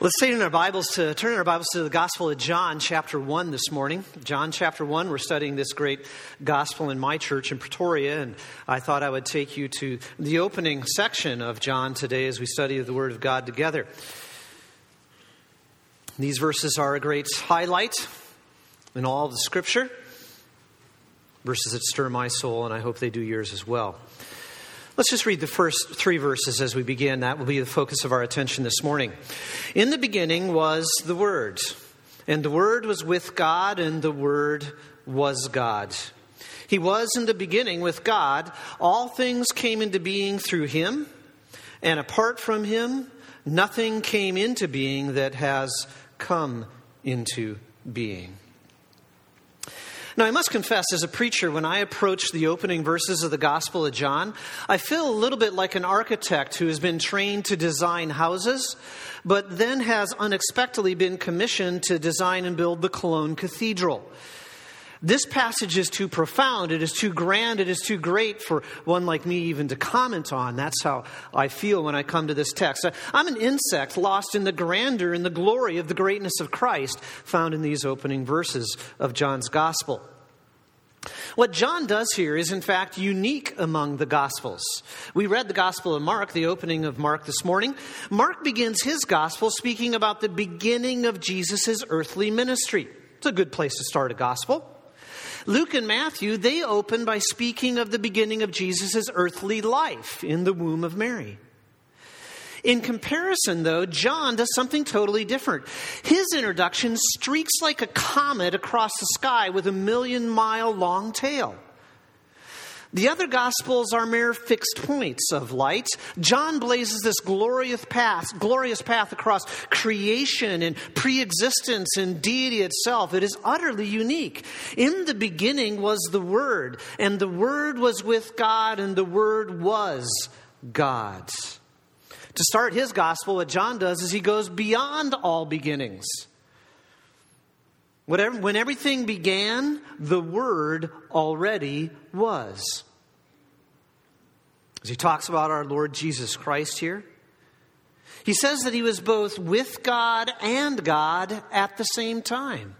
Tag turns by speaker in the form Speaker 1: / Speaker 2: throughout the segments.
Speaker 1: Let's take in our Bibles to turn our Bibles to the Gospel of John, chapter one, this morning. John, chapter one. We're studying this great gospel in my church in Pretoria, and I thought I would take you to the opening section of John today as we study the Word of God together. These verses are a great highlight in all of the Scripture, verses that stir my soul, and I hope they do yours as well. Let's just read the first three verses as we begin. That will be the focus of our attention this morning. In the beginning was the Word, and the Word was with God, and the Word was God. He was in the beginning with God. All things came into being through Him, and apart from Him, nothing came into being that has come into being. Now, I must confess, as a preacher, when I approach the opening verses of the Gospel of John, I feel a little bit like an architect who has been trained to design houses, but then has unexpectedly been commissioned to design and build the Cologne Cathedral. This passage is too profound, it is too grand, it is too great for one like me even to comment on. That's how I feel when I come to this text. I'm an insect lost in the grandeur and the glory of the greatness of Christ found in these opening verses of John's Gospel. What John does here is, in fact, unique among the Gospels. We read the Gospel of Mark, the opening of Mark this morning. Mark begins his Gospel speaking about the beginning of Jesus' earthly ministry. It's a good place to start a Gospel. Luke and Matthew, they open by speaking of the beginning of Jesus' earthly life in the womb of Mary. In comparison, though, John does something totally different. His introduction streaks like a comet across the sky with a million mile long tail. The other gospels are mere fixed points of light. John blazes this glorious path, glorious path across creation and pre-existence and deity itself. It is utterly unique. In the beginning was the Word, and the Word was with God, and the Word was God. To start his gospel, what John does is he goes beyond all beginnings. Whatever, when everything began, the Word already was. As he talks about our Lord Jesus Christ here, he says that he was both with God and God at the same time.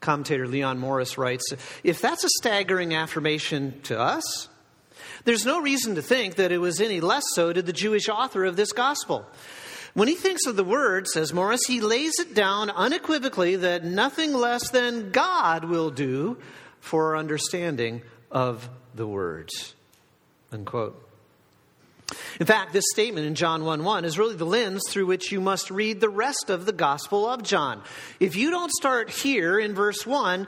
Speaker 1: Commentator Leon Morris writes If that's a staggering affirmation to us, there's no reason to think that it was any less so to the Jewish author of this gospel. When he thinks of the word, says Morris, he lays it down unequivocally that nothing less than God will do for our understanding of the words. Unquote. In fact, this statement in John 1 1 is really the lens through which you must read the rest of the Gospel of John. If you don't start here in verse 1,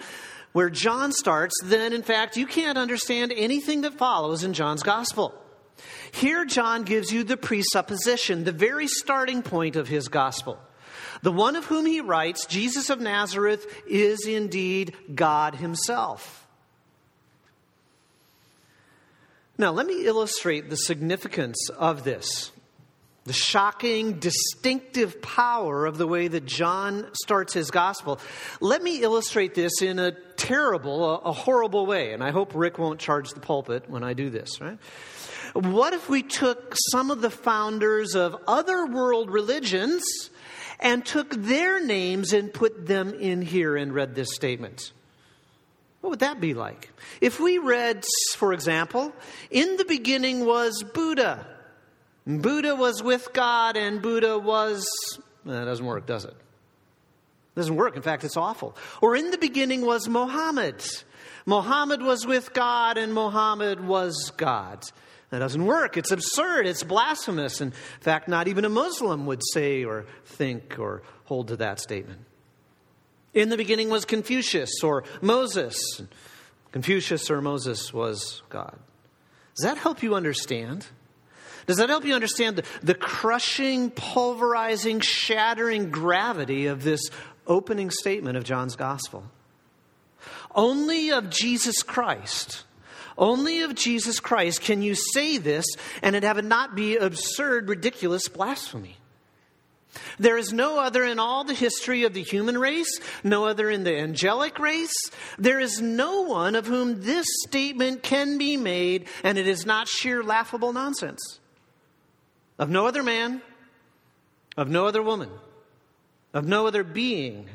Speaker 1: where John starts, then in fact you can't understand anything that follows in John's Gospel. Here, John gives you the presupposition, the very starting point of his gospel. The one of whom he writes, Jesus of Nazareth, is indeed God himself. Now, let me illustrate the significance of this. The shocking, distinctive power of the way that John starts his gospel. Let me illustrate this in a terrible, a, horrible way, and I hope Rick won't charge the pulpit when I do this, right? What if we took some of the founders of other world religions and took their names and put them in here and read this statement? What would that be like? If we read, for example, in the beginning was Buddha. Buddha was with God and Buddha was. That doesn't work, does it? it? Doesn't work. In fact, it's awful. Or in the beginning was Mohammed. Mohammed was with God and Mohammed was God. That doesn't work. It's absurd. It's blasphemous. In fact, not even a Muslim would say or think or hold to that statement. In the beginning was Confucius or Moses. Confucius or Moses was God. Does that help you understand? Does that help you understand the, the crushing, pulverizing, shattering gravity of this opening statement of John's gospel? Only of Jesus Christ only of Jesus Christ can you say this and it have it not be absurd, ridiculous blasphemy. There is no other in all the history of the human race, no other in the angelic race. There is no one of whom this statement can be made, and it is not sheer laughable nonsense. Of no other man, Of no other woman, of no other being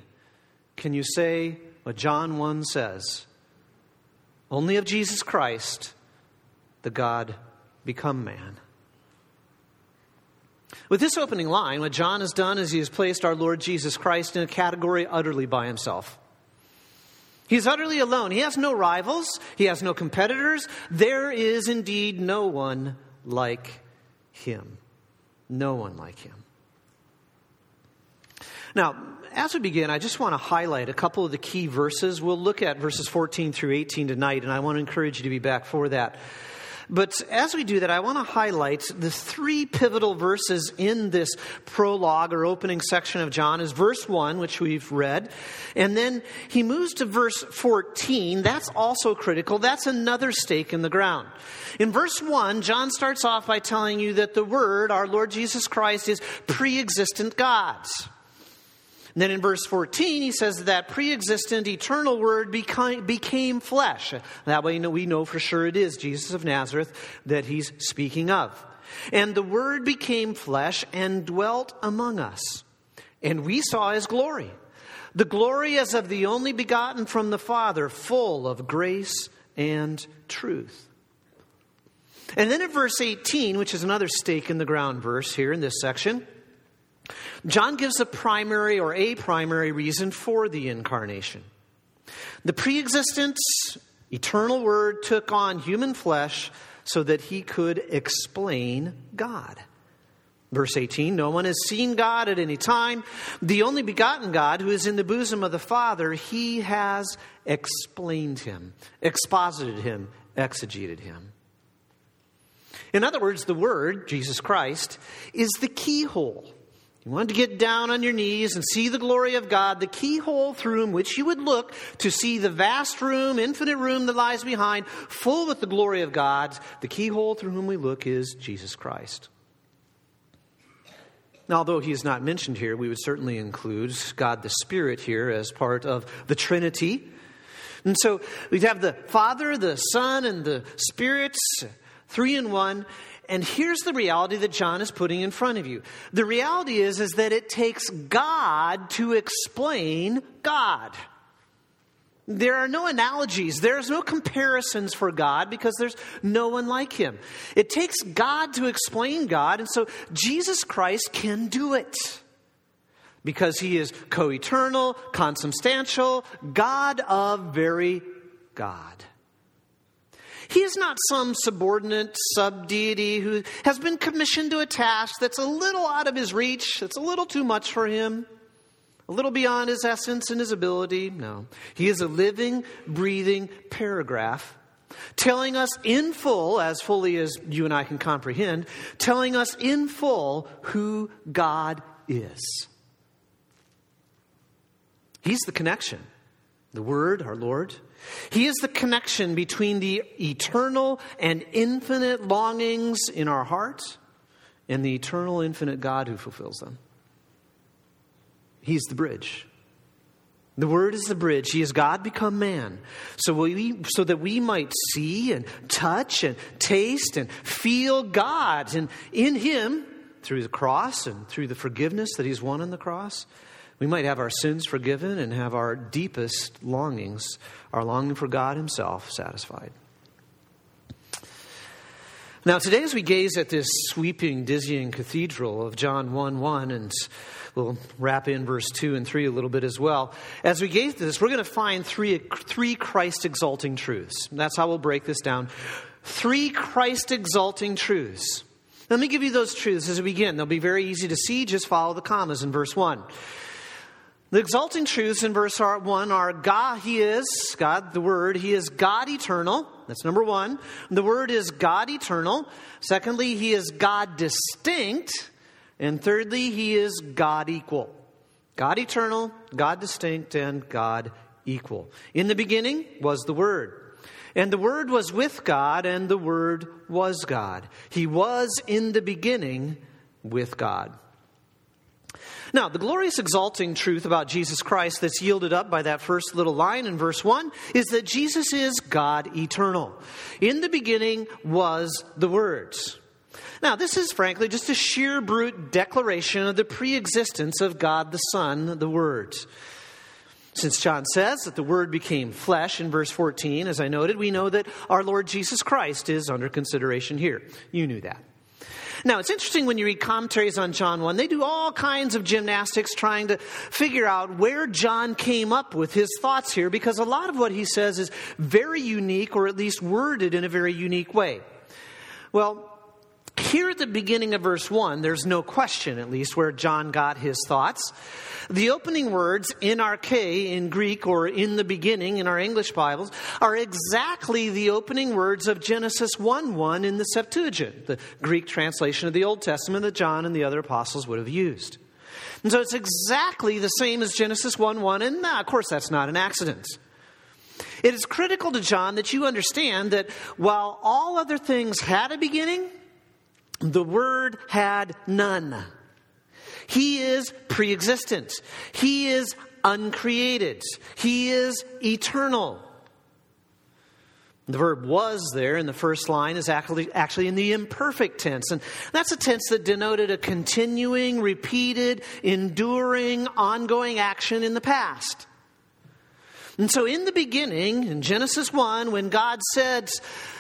Speaker 1: can you say what John 1 says only of Jesus Christ, the God become man. With this opening line, what John has done is he has placed our Lord Jesus Christ in a category utterly by himself. He's utterly alone. He has no rivals, he has no competitors. There is indeed no one like him. No one like him. Now, as we begin, I just want to highlight a couple of the key verses. We'll look at verses 14 through 18 tonight, and I want to encourage you to be back for that. But as we do that, I want to highlight the three pivotal verses in this prologue or opening section of John is verse 1, which we've read. And then he moves to verse 14. That's also critical. That's another stake in the ground. In verse 1, John starts off by telling you that the Word, our Lord Jesus Christ, is pre existent God's. Then in verse 14, he says that pre existent, eternal word became, became flesh. That way we know for sure it is Jesus of Nazareth that he's speaking of. And the word became flesh and dwelt among us. And we saw his glory. The glory as of the only begotten from the Father, full of grace and truth. And then in verse 18, which is another stake in the ground verse here in this section, John gives a primary or a primary reason for the incarnation. The pre existent, eternal Word took on human flesh so that he could explain God. Verse 18 No one has seen God at any time. The only begotten God, who is in the bosom of the Father, he has explained him, exposited him, exegeted him. In other words, the Word, Jesus Christ, is the keyhole you wanted to get down on your knees and see the glory of God, the keyhole through which you would look to see the vast room, infinite room that lies behind, full with the glory of God. The keyhole through whom we look is Jesus Christ. Now, although he is not mentioned here, we would certainly include God the Spirit here as part of the Trinity. And so we'd have the Father, the Son, and the Spirit, three in one. And here's the reality that John is putting in front of you. The reality is, is that it takes God to explain God. There are no analogies. There's no comparisons for God because there's no one like him. It takes God to explain God, and so Jesus Christ can do it. Because he is co eternal, consubstantial, God of very God. He is not some subordinate sub deity who has been commissioned to a task that's a little out of his reach, that's a little too much for him, a little beyond his essence and his ability. No. He is a living, breathing paragraph telling us in full, as fully as you and I can comprehend, telling us in full who God is. He's the connection. The Word, our Lord, he is the connection between the eternal and infinite longings in our heart and the eternal, infinite God who fulfills them. He's the bridge. The Word is the bridge. He is God become man. So, we, so that we might see and touch and taste and feel God. And in Him, through the cross and through the forgiveness that He's won on the cross, we might have our sins forgiven and have our deepest longings, our longing for God Himself, satisfied. Now, today, as we gaze at this sweeping, dizzying cathedral of John 1 1, and we'll wrap in verse 2 and 3 a little bit as well, as we gaze at this, we're going to find three, three Christ exalting truths. That's how we'll break this down. Three Christ exalting truths. Let me give you those truths as we begin. They'll be very easy to see. Just follow the commas in verse 1. The exalting truths in verse 1 are God, He is, God, the Word, He is God eternal. That's number one. The Word is God eternal. Secondly, He is God distinct. And thirdly, He is God equal. God eternal, God distinct, and God equal. In the beginning was the Word. And the Word was with God, and the Word was God. He was in the beginning with God. Now, the glorious exalting truth about Jesus Christ that's yielded up by that first little line in verse 1 is that Jesus is God eternal. In the beginning was the Word. Now, this is frankly just a sheer brute declaration of the pre existence of God the Son, the Word. Since John says that the Word became flesh in verse 14, as I noted, we know that our Lord Jesus Christ is under consideration here. You knew that. Now, it's interesting when you read commentaries on John 1, they do all kinds of gymnastics trying to figure out where John came up with his thoughts here because a lot of what he says is very unique or at least worded in a very unique way. Well, here at the beginning of verse 1, there's no question, at least, where John got his thoughts. The opening words, in arche in Greek or in the beginning in our English Bibles, are exactly the opening words of Genesis 1 1 in the Septuagint, the Greek translation of the Old Testament that John and the other apostles would have used. And so it's exactly the same as Genesis 1 1, and of course, that's not an accident. It is critical to John that you understand that while all other things had a beginning, the Word had none. He is pre existent, He is uncreated, He is eternal. The verb was there in the first line is actually, actually in the imperfect tense. And that's a tense that denoted a continuing, repeated, enduring, ongoing action in the past. And so in the beginning, in Genesis 1, when God said,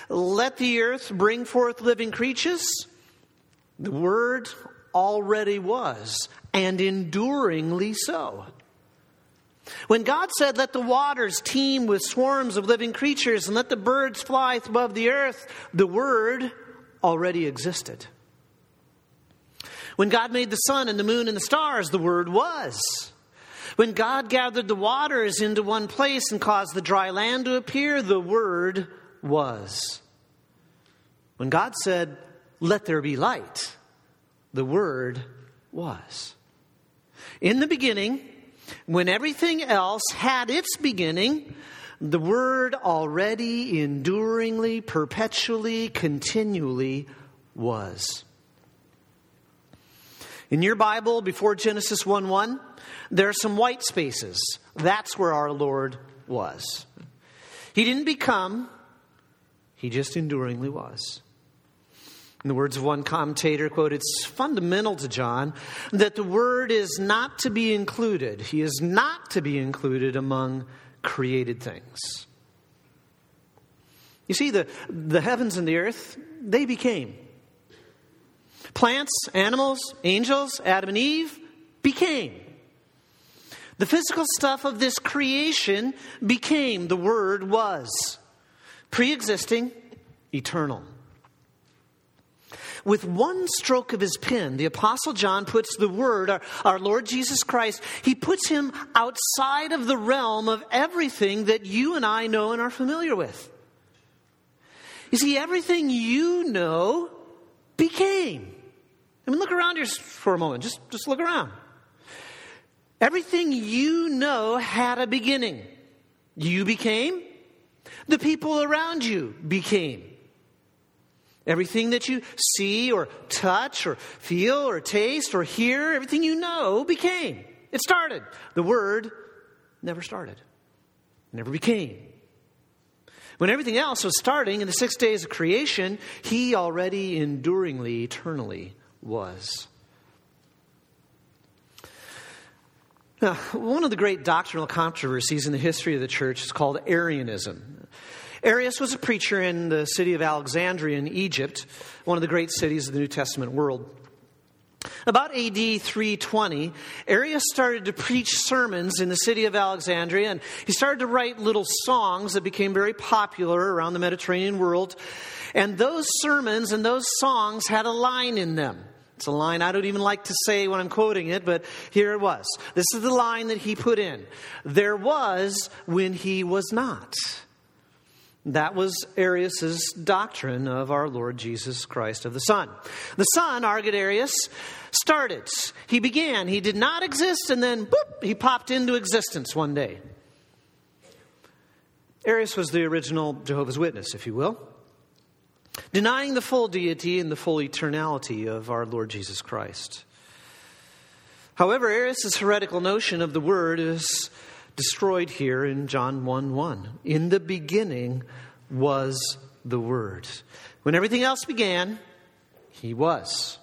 Speaker 1: Let the earth bring forth living creatures, the Word already was, and enduringly so. When God said, Let the waters teem with swarms of living creatures and let the birds fly above the earth, the Word already existed. When God made the sun and the moon and the stars, the Word was. When God gathered the waters into one place and caused the dry land to appear, the Word was. When God said, let there be light. The Word was. In the beginning, when everything else had its beginning, the Word already, enduringly, perpetually, continually was. In your Bible, before Genesis 1 1, there are some white spaces. That's where our Lord was. He didn't become, He just enduringly was. In the words of one commentator, quote, it's fundamental to John that the word is not to be included. He is not to be included among created things. You see, the, the heavens and the earth, they became. Plants, animals, angels, Adam and Eve became. The physical stuff of this creation became. The Word was pre existing, eternal. With one stroke of his pen, the Apostle John puts the Word, our, our Lord Jesus Christ, he puts him outside of the realm of everything that you and I know and are familiar with. You see, everything you know became. I mean, look around here for a moment. Just, just look around. Everything you know had a beginning. You became, the people around you became. Everything that you see or touch or feel or taste or hear, everything you know became. It started. The Word never started, never became. When everything else was starting in the six days of creation, He already enduringly, eternally was. Now, one of the great doctrinal controversies in the history of the church is called Arianism. Arius was a preacher in the city of Alexandria in Egypt, one of the great cities of the New Testament world. About AD 320, Arius started to preach sermons in the city of Alexandria, and he started to write little songs that became very popular around the Mediterranean world. And those sermons and those songs had a line in them. It's a line I don't even like to say when I'm quoting it, but here it was. This is the line that he put in There was when he was not. That was Arius's doctrine of our Lord Jesus Christ of the Son. The Son, argued Arius, started. He began. He did not exist, and then boop, he popped into existence one day. Arius was the original Jehovah's Witness, if you will, denying the full deity and the full eternality of our Lord Jesus Christ. However, Arius' heretical notion of the Word is destroyed here in John 1 1. In the beginning was the Word. When everything else began, he was.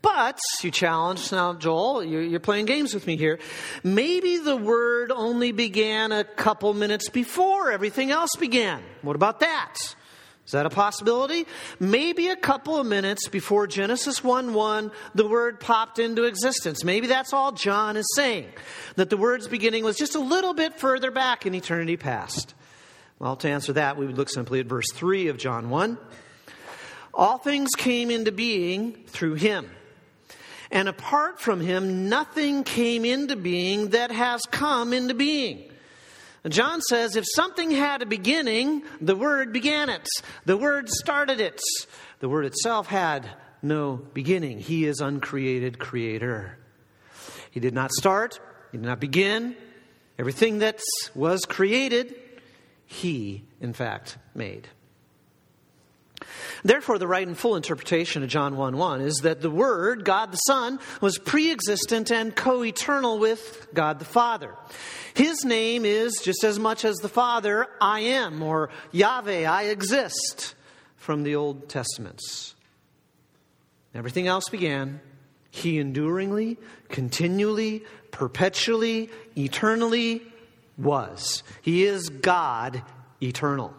Speaker 1: But, you challenge now, Joel, you're playing games with me here. Maybe the word only began a couple minutes before everything else began. What about that? Is that a possibility? Maybe a couple of minutes before Genesis 1 1, the word popped into existence. Maybe that's all John is saying, that the word's beginning was just a little bit further back in eternity past. Well, to answer that, we would look simply at verse 3 of John 1. All things came into being through him. And apart from him, nothing came into being that has come into being. John says if something had a beginning, the Word began it. The Word started it. The Word itself had no beginning. He is uncreated creator. He did not start, He did not begin. Everything that was created, He, in fact, made. Therefore, the right and full interpretation of John 1 1 is that the Word, God the Son, was pre existent and co eternal with God the Father. His name is, just as much as the Father, I am, or Yahweh, I exist, from the Old Testaments. Everything else began. He enduringly, continually, perpetually, eternally was. He is God eternal.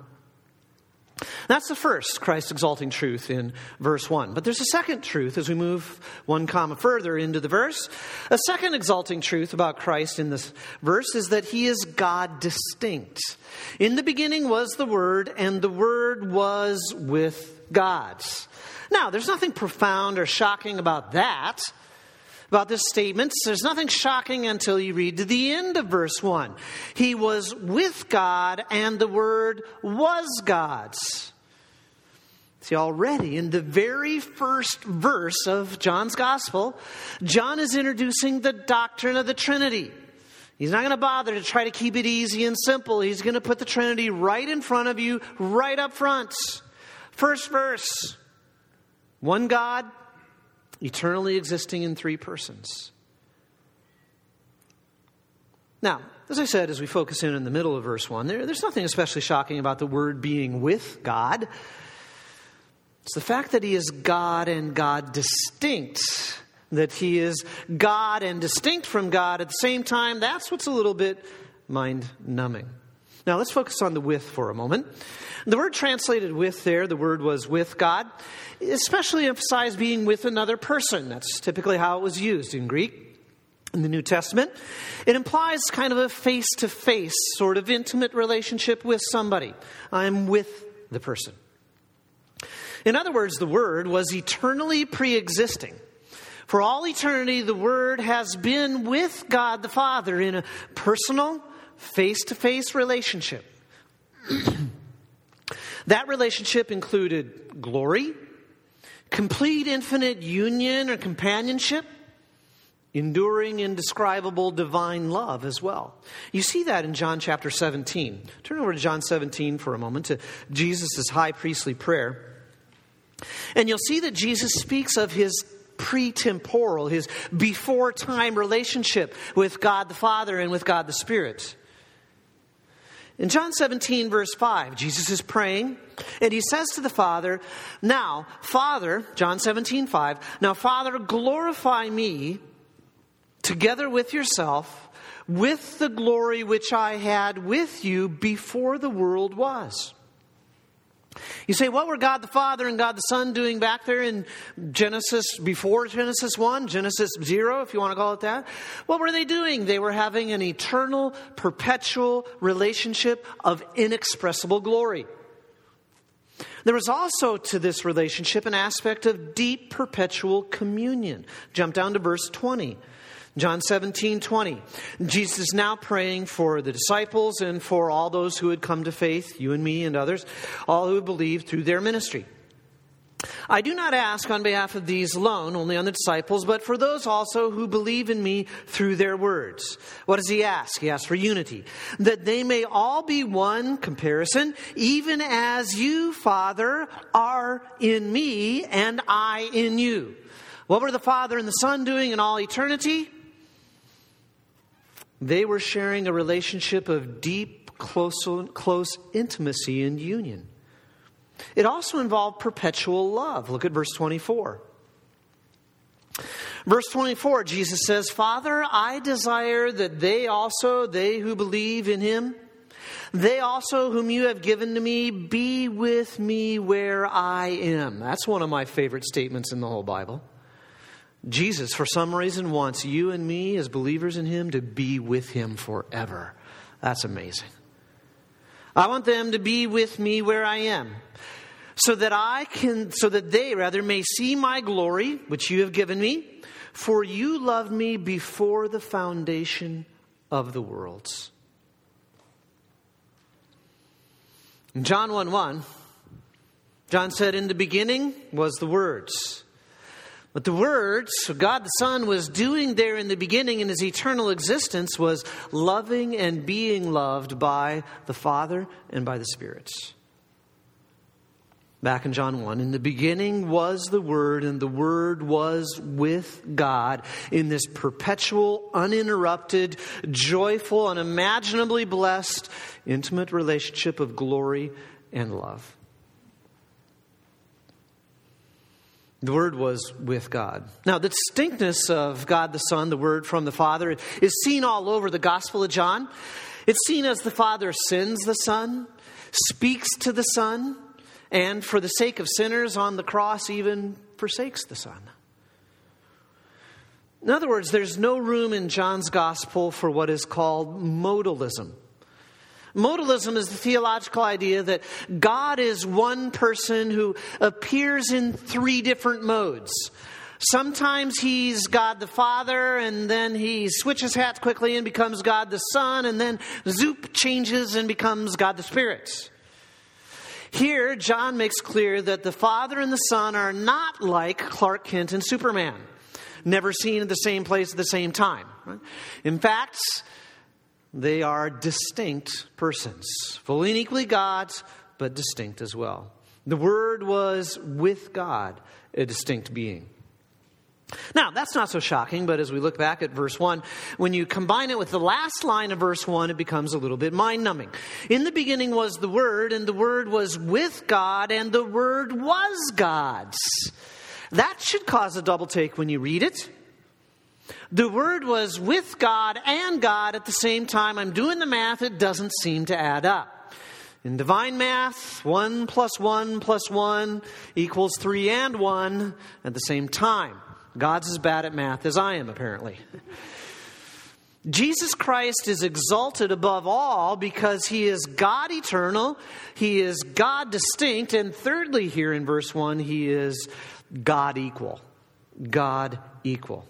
Speaker 1: That's the first Christ exalting truth in verse 1. But there's a second truth as we move one comma further into the verse. A second exalting truth about Christ in this verse is that he is God distinct. In the beginning was the Word, and the Word was with God. Now, there's nothing profound or shocking about that about this statement. There's nothing shocking until you read to the end of verse 1. He was with God, and the Word was God's. See, already in the very first verse of John's Gospel, John is introducing the doctrine of the Trinity. He's not going to bother to try to keep it easy and simple. He's going to put the Trinity right in front of you, right up front. First verse one God, eternally existing in three persons. Now, as I said, as we focus in in the middle of verse 1, there, there's nothing especially shocking about the word being with God. It's the fact that He is God and God distinct. That He is God and distinct from God at the same time. That's what's a little bit mind numbing. Now, let's focus on the with for a moment. The word translated with there, the word was with God, especially emphasized being with another person. That's typically how it was used in Greek in the New Testament. It implies kind of a face to face, sort of intimate relationship with somebody. I'm with the person. In other words, the Word was eternally pre existing. For all eternity, the Word has been with God the Father in a personal, face to face relationship. that relationship included glory, complete infinite union or companionship, enduring indescribable divine love as well. You see that in John chapter 17. Turn over to John 17 for a moment to Jesus' high priestly prayer. And you'll see that Jesus speaks of his pretemporal, his before time relationship with God the Father and with God the Spirit. In John 17, verse 5, Jesus is praying, and he says to the Father, Now, Father, John 17, 5, now, Father, glorify me together with yourself with the glory which I had with you before the world was. You say, what were God the Father and God the Son doing back there in Genesis, before Genesis 1, Genesis 0, if you want to call it that? What were they doing? They were having an eternal, perpetual relationship of inexpressible glory. There was also to this relationship an aspect of deep, perpetual communion. Jump down to verse 20. John 17, 20. Jesus is now praying for the disciples and for all those who had come to faith, you and me and others, all who believed through their ministry. I do not ask on behalf of these alone, only on the disciples, but for those also who believe in me through their words. What does he ask? He asks for unity. That they may all be one, comparison, even as you, Father, are in me and I in you. What were the Father and the Son doing in all eternity? They were sharing a relationship of deep, close, close intimacy and union. It also involved perpetual love. Look at verse 24. Verse 24, Jesus says, Father, I desire that they also, they who believe in him, they also, whom you have given to me, be with me where I am. That's one of my favorite statements in the whole Bible. Jesus, for some reason, wants you and me as believers in him to be with him forever. That's amazing. I want them to be with me where I am so that I can, so that they rather may see my glory, which you have given me. For you loved me before the foundation of the worlds. In John 1 1, John said, In the beginning was the words. But the words God the Son was doing there in the beginning in his eternal existence was loving and being loved by the Father and by the spirits back in John 1. In the beginning was the Word, and the Word was with God in this perpetual, uninterrupted, joyful, unimaginably blessed, intimate relationship of glory and love. The Word was with God. Now, the distinctness of God the Son, the Word from the Father, is seen all over the Gospel of John. It's seen as the Father sends the Son, speaks to the Son, and for the sake of sinners on the cross, even forsakes the Son. In other words, there's no room in John's gospel for what is called modalism. Modalism is the theological idea that God is one person who appears in three different modes. Sometimes he's God the Father, and then he switches hats quickly and becomes God the Son, and then zoop changes and becomes God the Spirit. Here, John makes clear that the Father and the Son are not like Clark Kent and Superman, never seen at the same place at the same time. In fact, they are distinct persons, fully and equally God's, but distinct as well. The Word was with God, a distinct being. Now, that's not so shocking, but as we look back at verse 1, when you combine it with the last line of verse 1, it becomes a little bit mind numbing. In the beginning was the Word, and the Word was with God, and the Word was God's. That should cause a double take when you read it. The Word was with God and God at the same time. I'm doing the math, it doesn't seem to add up. In divine math, 1 plus 1 plus 1 equals 3 and 1 at the same time. God's as bad at math as I am, apparently. Jesus Christ is exalted above all because he is God eternal, he is God distinct, and thirdly, here in verse 1, he is God equal. God equal.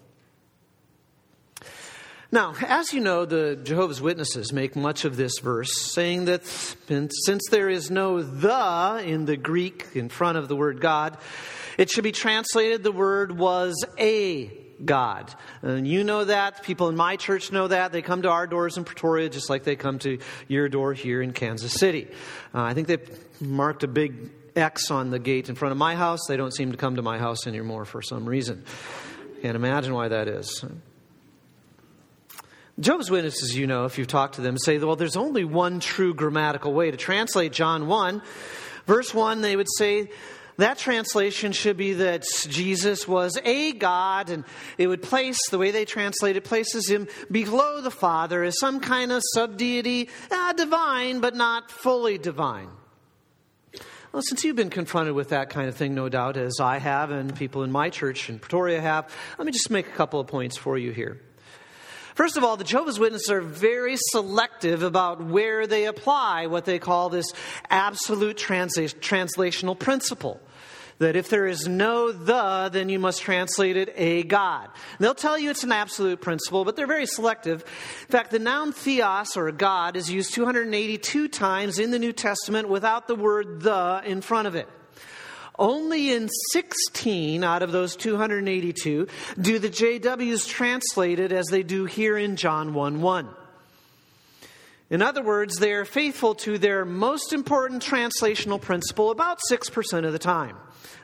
Speaker 1: Now, as you know, the Jehovah's Witnesses make much of this verse, saying that since there is no the in the Greek in front of the word God, it should be translated the word was a God. And you know that. People in my church know that. They come to our doors in Pretoria just like they come to your door here in Kansas City. Uh, I think they marked a big X on the gate in front of my house. They don't seem to come to my house anymore for some reason. Can't imagine why that is. Job's witnesses, you know, if you've talked to them, say, well, there's only one true grammatical way to translate John 1. Verse 1, they would say, that translation should be that Jesus was a God, and it would place, the way they translate it, places him below the Father as some kind of subdeity, uh, divine, but not fully divine. Well, since you've been confronted with that kind of thing, no doubt, as I have, and people in my church in Pretoria have, let me just make a couple of points for you here. First of all, the Jehovah's Witnesses are very selective about where they apply what they call this absolute translational principle that if there is no the, then you must translate it a God. They'll tell you it's an absolute principle, but they're very selective. In fact, the noun theos or God is used 282 times in the New Testament without the word the in front of it. Only in 16 out of those 282 do the JWs translate it as they do here in John 1 1. In other words, they are faithful to their most important translational principle about 6% of the time.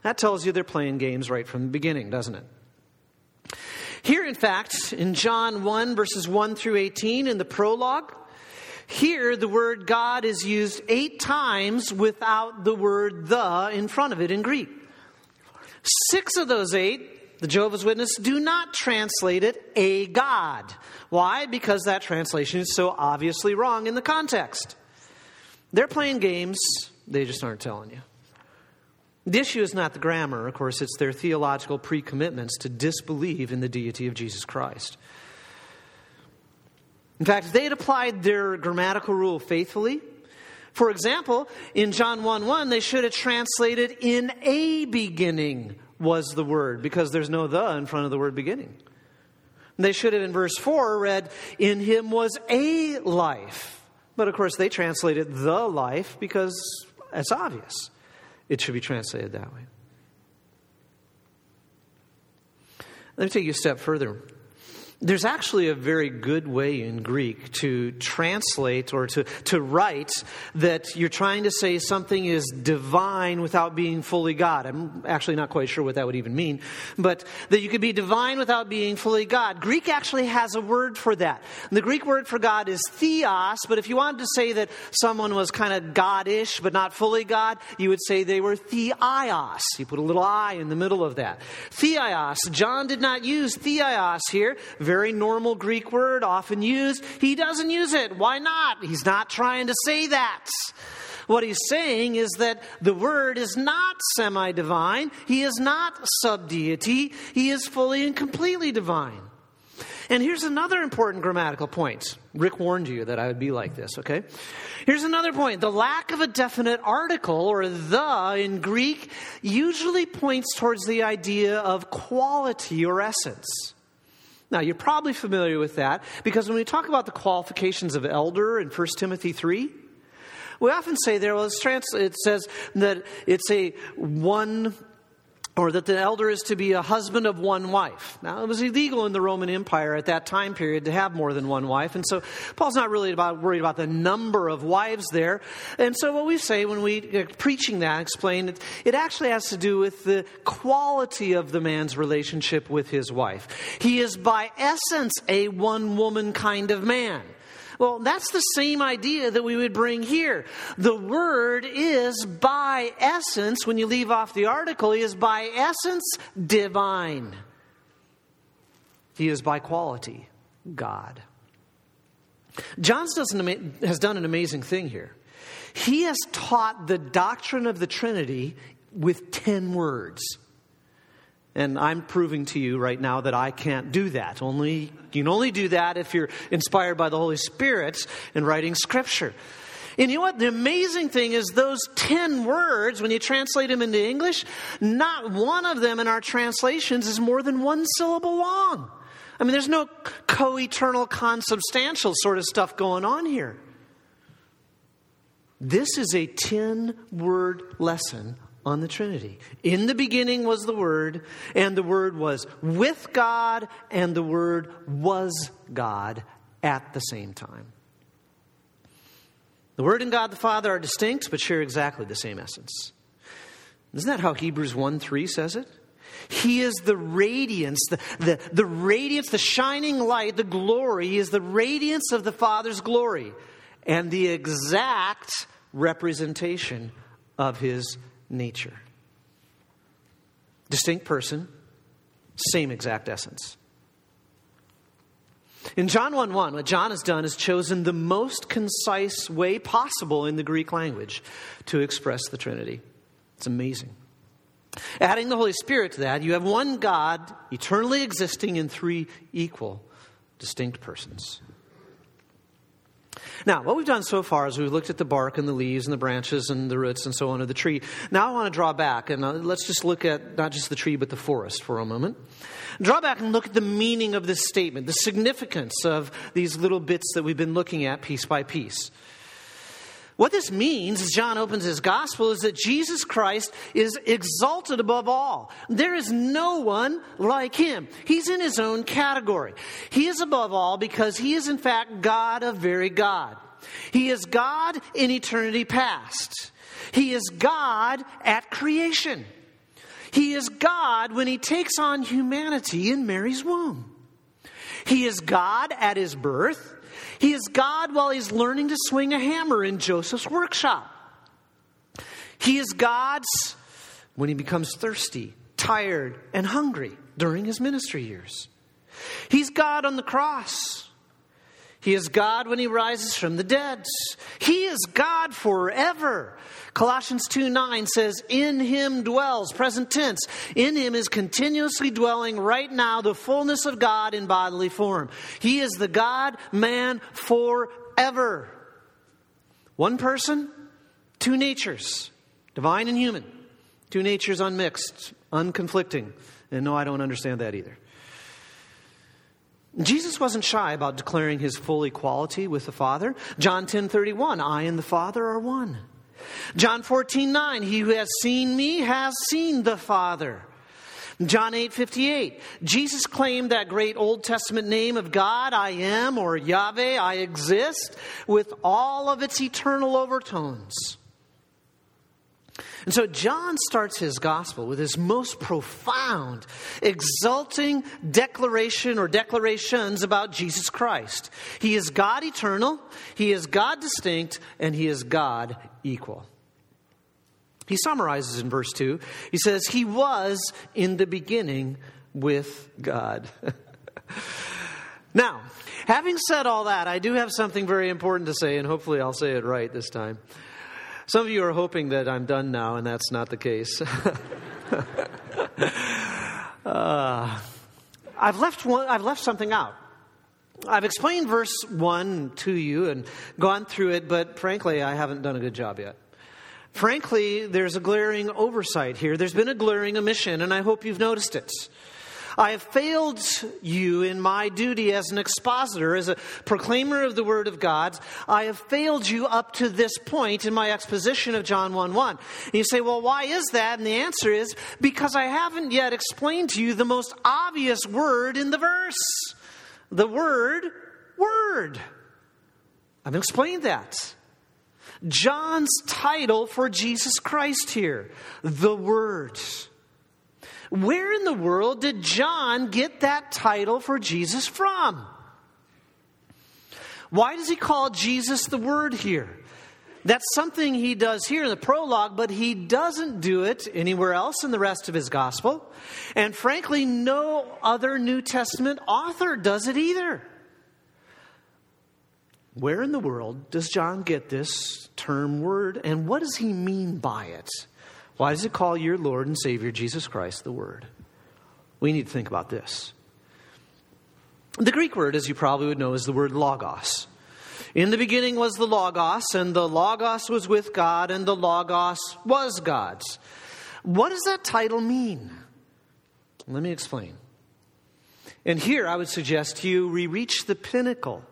Speaker 1: That tells you they're playing games right from the beginning, doesn't it? Here, in fact, in John 1, verses 1 through 18, in the prologue, Here, the word God is used eight times without the word the in front of it in Greek. Six of those eight, the Jehovah's Witnesses, do not translate it a God. Why? Because that translation is so obviously wrong in the context. They're playing games, they just aren't telling you. The issue is not the grammar, of course, it's their theological pre commitments to disbelieve in the deity of Jesus Christ. In fact, they had applied their grammatical rule faithfully, for example, in John 1 1, they should have translated in a beginning was the word, because there's no the in front of the word beginning. They should have in verse 4 read, in him was a life. But of course, they translated the life because it's obvious. It should be translated that way. Let me take you a step further. There's actually a very good way in Greek to translate or to, to write that you're trying to say something is divine without being fully God. I'm actually not quite sure what that would even mean, but that you could be divine without being fully God. Greek actually has a word for that. The Greek word for God is theos, but if you wanted to say that someone was kind of godish but not fully God, you would say they were theios. You put a little I in the middle of that. Theios. John did not use theios here. Very very normal Greek word, often used. He doesn't use it. Why not? He's not trying to say that. What he's saying is that the word is not semi divine, he is not sub deity, he is fully and completely divine. And here's another important grammatical point. Rick warned you that I would be like this, okay? Here's another point. The lack of a definite article or the in Greek usually points towards the idea of quality or essence. Now, you're probably familiar with that because when we talk about the qualifications of elder in 1 Timothy 3, we often say there, well, it says that it's a one or that the elder is to be a husband of one wife. Now, it was illegal in the Roman Empire at that time period to have more than one wife, and so Paul's not really about, worried about the number of wives there. And so, what we say when we uh, preaching that, explain it, it actually has to do with the quality of the man's relationship with his wife. He is by essence a one woman kind of man. Well, that's the same idea that we would bring here. The word is by essence, when you leave off the article, is by essence divine. He is by quality God. John has done an amazing thing here. He has taught the doctrine of the Trinity with 10 words. And I'm proving to you right now that I can't do that. Only you can only do that if you're inspired by the Holy Spirit in writing scripture. And you know what? The amazing thing is those 10 words, when you translate them into English, not one of them in our translations is more than one syllable long. I mean, there's no co eternal, consubstantial sort of stuff going on here. This is a 10 word lesson on the Trinity. In the beginning was the Word, and the Word was with God, and the Word was God at the same time. The Word and God the Father are distinct, but share exactly the same essence. Isn't that how Hebrews 1 3 says it? He is the radiance, the, the, the radiance, the shining light, the glory. He is the radiance of the Father's glory and the exact representation of His nature. Distinct person, same exact essence. In John 1 1, what John has done is chosen the most concise way possible in the Greek language to express the Trinity. It's amazing. Adding the Holy Spirit to that, you have one God eternally existing in three equal, distinct persons. Now, what we've done so far is we've looked at the bark and the leaves and the branches and the roots and so on of the tree. Now I want to draw back and uh, let's just look at not just the tree but the forest for a moment. Draw back and look at the meaning of this statement, the significance of these little bits that we've been looking at piece by piece. What this means, as John opens his gospel, is that Jesus Christ is exalted above all. There is no one like him. He's in his own category. He is above all because he is, in fact, God of very God. He is God in eternity past. He is God at creation. He is God when he takes on humanity in Mary's womb. He is God at his birth. He is God while he's learning to swing a hammer in Joseph's workshop. He is God's when he becomes thirsty, tired, and hungry during his ministry years. He's God on the cross. He is God when he rises from the dead. He is God forever. Colossians 2 9 says, In him dwells, present tense, in him is continuously dwelling right now the fullness of God in bodily form. He is the God man forever. One person, two natures, divine and human. Two natures unmixed, unconflicting. And no, I don't understand that either. Jesus wasn't shy about declaring his full equality with the Father. John 10 31, I and the Father are one. John 14 9, he who has seen me has seen the Father. John 8 58, Jesus claimed that great Old Testament name of God, I am, or Yahweh, I exist, with all of its eternal overtones. And so John starts his gospel with his most profound, exulting declaration or declarations about Jesus Christ. He is God eternal, he is God distinct, and he is God equal. He summarizes in verse 2. He says, He was in the beginning with God. now, having said all that, I do have something very important to say, and hopefully I'll say it right this time. Some of you are hoping that I'm done now, and that's not the case. uh, I've, left one, I've left something out. I've explained verse 1 to you and gone through it, but frankly, I haven't done a good job yet. Frankly, there's a glaring oversight here. There's been a glaring omission, and I hope you've noticed it. I have failed you in my duty as an expositor, as a proclaimer of the Word of God. I have failed you up to this point in my exposition of John 1 1. And you say, well, why is that? And the answer is because I haven't yet explained to you the most obvious word in the verse the word, Word. I've explained that. John's title for Jesus Christ here, the Word. Where in the world did John get that title for Jesus from? Why does he call Jesus the Word here? That's something he does here in the prologue, but he doesn't do it anywhere else in the rest of his gospel. And frankly, no other New Testament author does it either. Where in the world does John get this term word, and what does he mean by it? Why does it call your Lord and Savior Jesus Christ the Word? We need to think about this. The Greek word, as you probably would know, is the word logos. In the beginning was the Logos, and the Logos was with God, and the Logos was God's. What does that title mean? Let me explain. And here I would suggest to you we reach the pinnacle,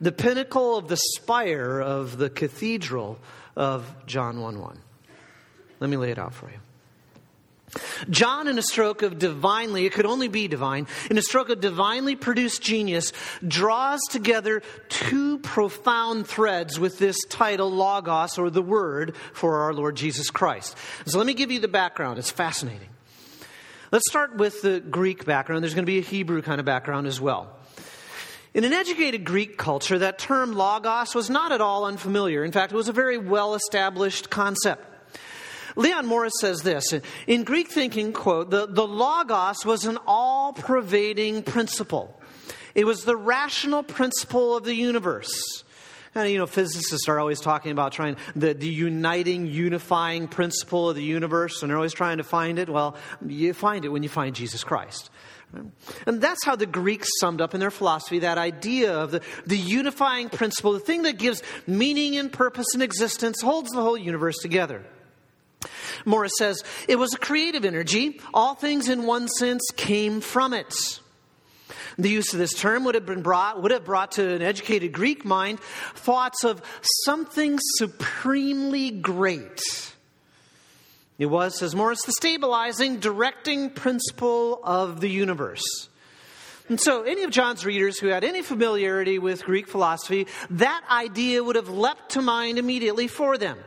Speaker 1: the pinnacle of the spire of the cathedral of John 1 1. Let me lay it out for you. John, in a stroke of divinely, it could only be divine, in a stroke of divinely produced genius, draws together two profound threads with this title, Logos, or the Word, for our Lord Jesus Christ. So let me give you the background. It's fascinating. Let's start with the Greek background. There's going to be a Hebrew kind of background as well. In an educated Greek culture, that term logos was not at all unfamiliar. In fact, it was a very well established concept. Leon Morris says this in Greek thinking, quote, the, the logos was an all pervading principle. It was the rational principle of the universe. And, you know, physicists are always talking about trying the, the uniting, unifying principle of the universe, and they're always trying to find it. Well, you find it when you find Jesus Christ. And that's how the Greeks summed up in their philosophy that idea of the, the unifying principle, the thing that gives meaning and purpose and existence, holds the whole universe together. Morris says, it was a creative energy. All things in one sense came from it. The use of this term would have been brought would have brought to an educated Greek mind thoughts of something supremely great. It was, says Morris, the stabilizing, directing principle of the universe. And so, any of John's readers who had any familiarity with Greek philosophy, that idea would have leapt to mind immediately for them.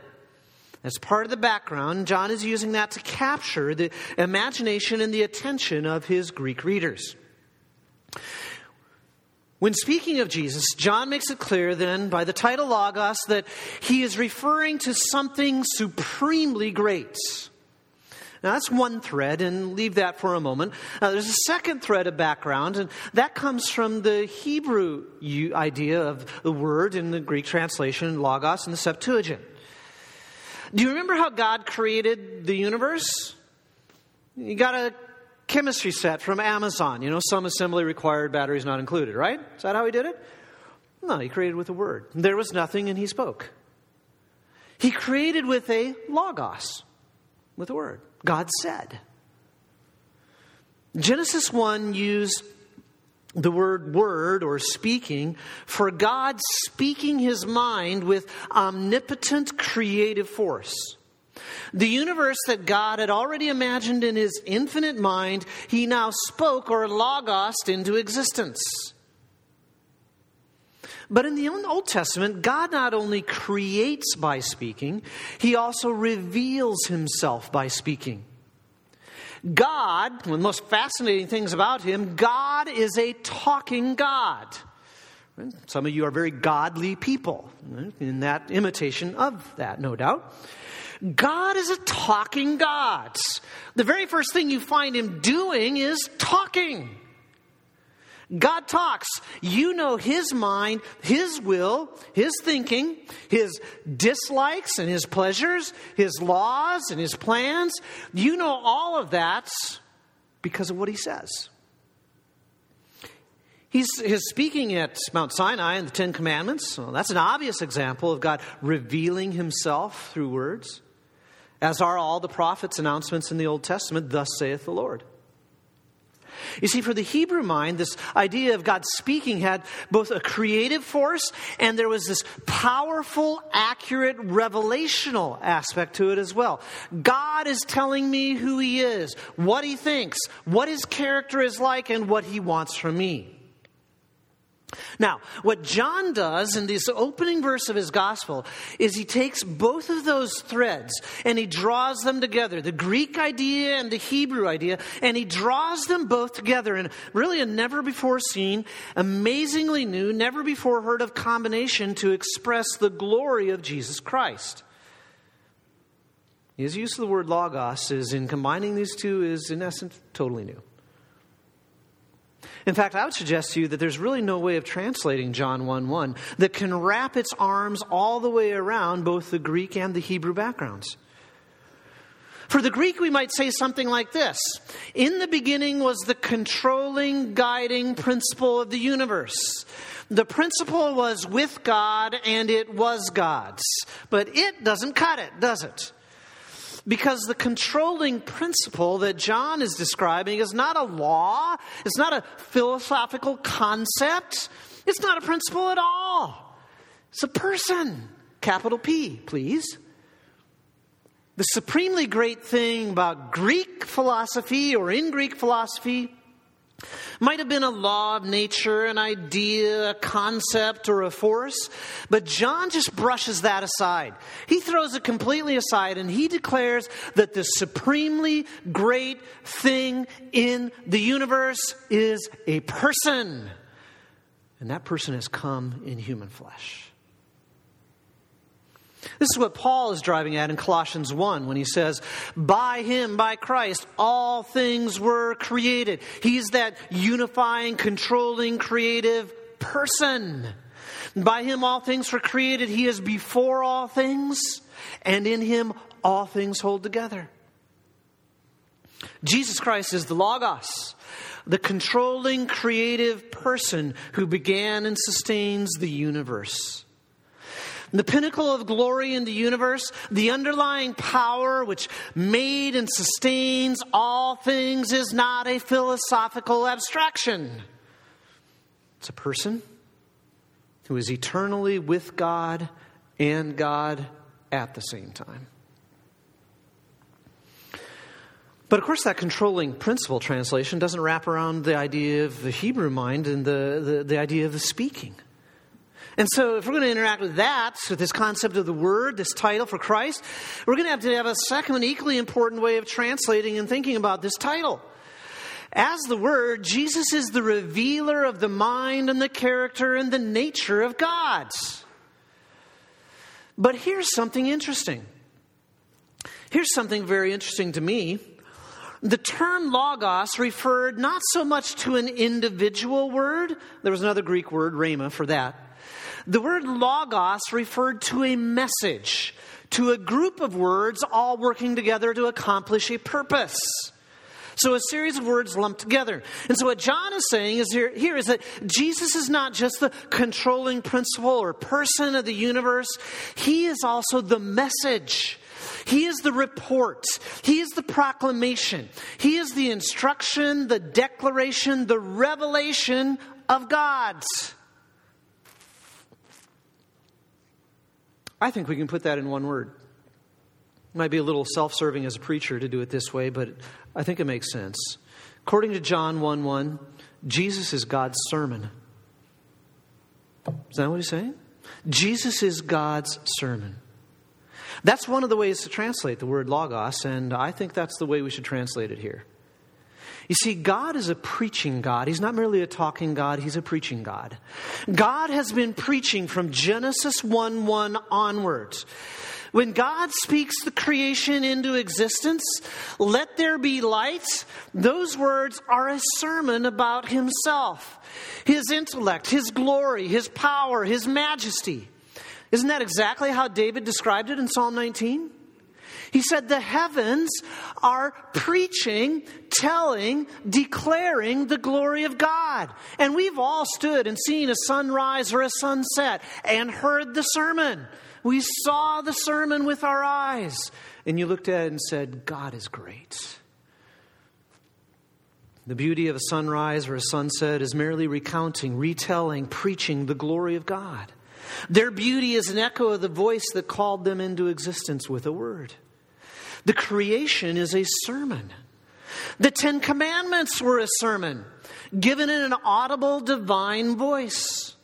Speaker 1: As part of the background, John is using that to capture the imagination and the attention of his Greek readers. When speaking of Jesus, John makes it clear then by the title Logos that he is referring to something supremely great. Now, that's one thread, and leave that for a moment. Now, there's a second thread of background, and that comes from the Hebrew idea of the word in the Greek translation, logos, in the Septuagint. Do you remember how God created the universe? You got a chemistry set from Amazon. You know, some assembly required, batteries not included, right? Is that how he did it? No, he created with a word. There was nothing, and he spoke. He created with a logos, with a word. God said. Genesis 1 used the word word or speaking for God speaking his mind with omnipotent creative force. The universe that God had already imagined in his infinite mind, he now spoke or logosed into existence. But in the Old Testament, God not only creates by speaking, he also reveals himself by speaking. God, one of the most fascinating things about him, God is a talking God. Some of you are very godly people in that imitation of that, no doubt. God is a talking God. The very first thing you find him doing is talking. God talks. You know His mind, His will, His thinking, His dislikes and His pleasures, His laws and His plans. You know all of that because of what He says. He's, he's speaking at Mount Sinai and the Ten Commandments. So that's an obvious example of God revealing Himself through words, as are all the prophets' announcements in the Old Testament, thus saith the Lord. You see, for the Hebrew mind, this idea of God speaking had both a creative force and there was this powerful, accurate, revelational aspect to it as well. God is telling me who He is, what He thinks, what His character is like, and what He wants from me. Now, what John does in this opening verse of his gospel is he takes both of those threads and he draws them together the Greek idea and the Hebrew idea, and he draws them both together in really a never before seen, amazingly new, never before heard of combination to express the glory of Jesus Christ. His use of the word logos is in combining these two is, in essence, totally new. In fact, I would suggest to you that there's really no way of translating John 1 1 that can wrap its arms all the way around both the Greek and the Hebrew backgrounds. For the Greek, we might say something like this In the beginning was the controlling, guiding principle of the universe. The principle was with God and it was God's. But it doesn't cut it, does it? Because the controlling principle that John is describing is not a law, it's not a philosophical concept, it's not a principle at all. It's a person, capital P, please. The supremely great thing about Greek philosophy or in Greek philosophy might have been a law of nature, an idea, a concept, or a force, but John just brushes that aside. He throws it completely aside and he declares that the supremely great thing in the universe is a person. And that person has come in human flesh. This is what Paul is driving at in Colossians 1 when he says, By him, by Christ, all things were created. He's that unifying, controlling, creative person. By him, all things were created. He is before all things, and in him, all things hold together. Jesus Christ is the Logos, the controlling, creative person who began and sustains the universe the pinnacle of glory in the universe, the underlying power which made and sustains all things is not a philosophical abstraction. It's a person who is eternally with God and God at the same time. But of course, that controlling principle translation doesn't wrap around the idea of the Hebrew mind and the, the, the idea of the speaking. And so, if we're going to interact with that, with this concept of the word, this title for Christ, we're going to have to have a second and equally important way of translating and thinking about this title. As the Word, Jesus is the revealer of the mind and the character and the nature of God. But here's something interesting. Here's something very interesting to me. The term logos referred not so much to an individual word, there was another Greek word, rhema, for that. The word logos referred to a message, to a group of words all working together to accomplish a purpose. So a series of words lumped together. And so what John is saying is here, here is that Jesus is not just the controlling principle or person of the universe, he is also the message. He is the report. He is the proclamation. He is the instruction, the declaration, the revelation of God. I think we can put that in one word. It might be a little self serving as a preacher to do it this way, but I think it makes sense. According to John 1 1, Jesus is God's sermon. Is that what he's saying? Jesus is God's sermon. That's one of the ways to translate the word logos, and I think that's the way we should translate it here. You see, God is a preaching God. He's not merely a talking God, He's a preaching God. God has been preaching from Genesis 1 1 onwards. When God speaks the creation into existence, let there be light, those words are a sermon about Himself, His intellect, His glory, His power, His majesty. Isn't that exactly how David described it in Psalm 19? He said, The heavens are preaching, telling, declaring the glory of God. And we've all stood and seen a sunrise or a sunset and heard the sermon. We saw the sermon with our eyes. And you looked at it and said, God is great. The beauty of a sunrise or a sunset is merely recounting, retelling, preaching the glory of God. Their beauty is an echo of the voice that called them into existence with a word. The creation is a sermon. The Ten Commandments were a sermon given in an audible divine voice.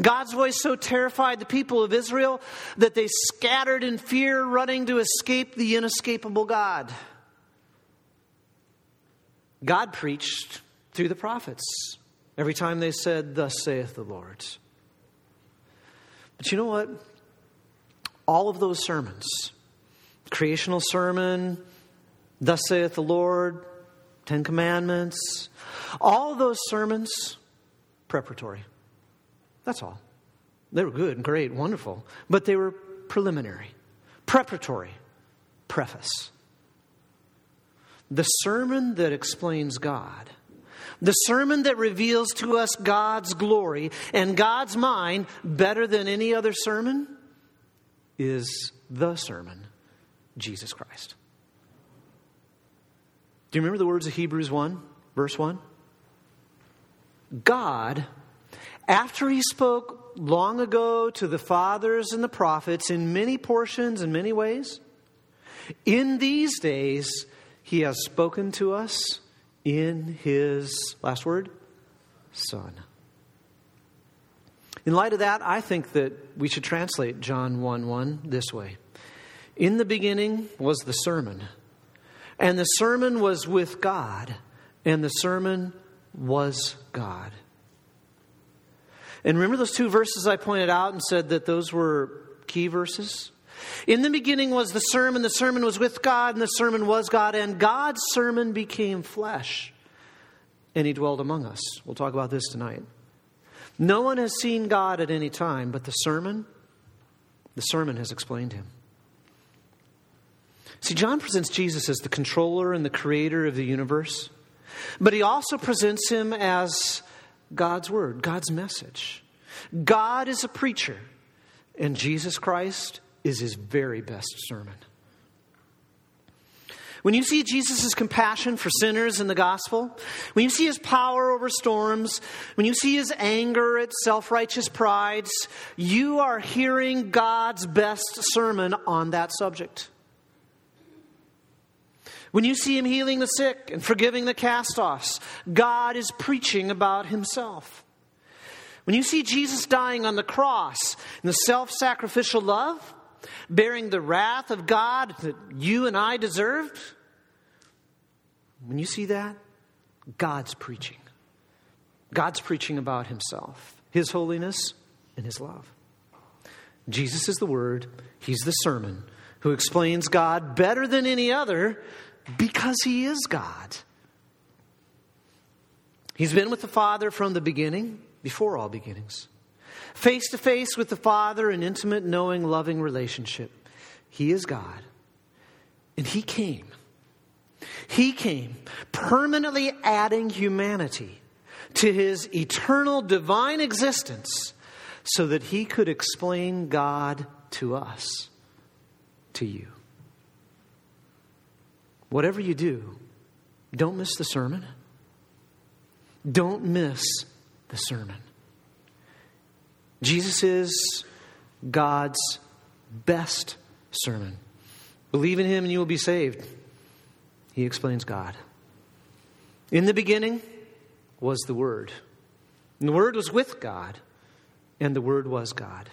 Speaker 1: God's voice so terrified the people of Israel that they scattered in fear, running to escape the inescapable God. God preached through the prophets every time they said, Thus saith the Lord. But you know what? All of those sermons, creational sermon, Thus saith the Lord, Ten Commandments, all those sermons, preparatory. That's all. They were good great, wonderful, but they were preliminary, preparatory, preface. The sermon that explains God the sermon that reveals to us God's glory and God's mind better than any other sermon is the sermon, Jesus Christ. Do you remember the words of Hebrews 1, verse 1? God, after he spoke long ago to the fathers and the prophets in many portions and many ways, in these days he has spoken to us in his, last word, Son. In light of that, I think that we should translate John 1 1 this way In the beginning was the sermon, and the sermon was with God, and the sermon was God. And remember those two verses I pointed out and said that those were key verses? In the beginning was the sermon, the sermon was with God, and the sermon was God, and God's sermon became flesh, and he dwelled among us. We'll talk about this tonight. No one has seen God at any time, but the sermon, the sermon has explained him. See, John presents Jesus as the controller and the creator of the universe, but he also presents him as God's word, God's message. God is a preacher, and Jesus Christ is his very best sermon. When you see Jesus' compassion for sinners in the gospel, when you see his power over storms, when you see his anger at self righteous prides, you are hearing God's best sermon on that subject. When you see him healing the sick and forgiving the cast offs, God is preaching about himself. When you see Jesus dying on the cross in the self sacrificial love, bearing the wrath of God that you and I deserved? When you see that, God's preaching. God's preaching about himself, his holiness, and his love. Jesus is the Word, He's the sermon who explains God better than any other because He is God. He's been with the Father from the beginning, before all beginnings. Face to face with the Father, an intimate, knowing, loving relationship. He is God. And He came. He came, permanently adding humanity to His eternal divine existence so that he could explain God to us, to you. Whatever you do, don't miss the sermon. Don't miss the sermon. Jesus is God's best sermon. Believe in him and you will be saved. He explains God. In the beginning was the Word, and the Word was with God and the Word was God.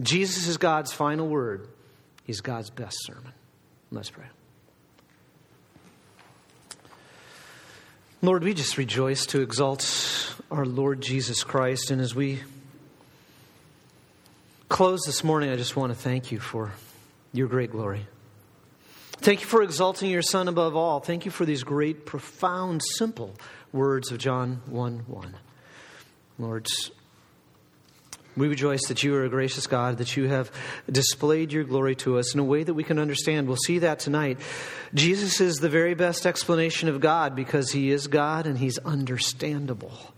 Speaker 1: Jesus is God's final word. He's God's best sermon. Let's pray. Lord, we just rejoice to exalt our Lord Jesus Christ. And as we close this morning, I just want to thank you for your great glory. Thank you for exalting your Son above all. Thank you for these great, profound, simple words of John 1 1. Lord, we rejoice that you are a gracious God, that you have displayed your glory to us in a way that we can understand. We'll see that tonight. Jesus is the very best explanation of God because he is God and he's understandable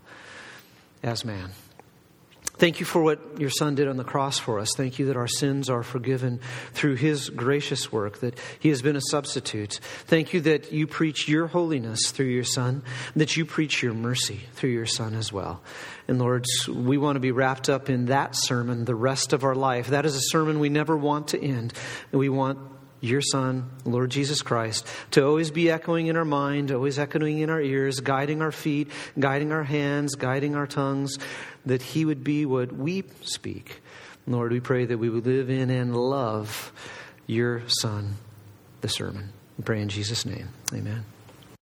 Speaker 1: as man. Thank you for what your Son did on the cross for us. Thank you that our sins are forgiven through His gracious work, that He has been a substitute. Thank you that you preach your holiness through your Son, that you preach your mercy through your Son as well. And Lord, we want to be wrapped up in that sermon the rest of our life. That is a sermon we never want to end. We want your Son, Lord Jesus Christ, to always be echoing in our mind, always echoing in our ears, guiding our feet, guiding our hands, guiding our tongues, that He would be what we speak. Lord, we pray that we would live in and love your Son, the sermon. We pray in Jesus' name. Amen.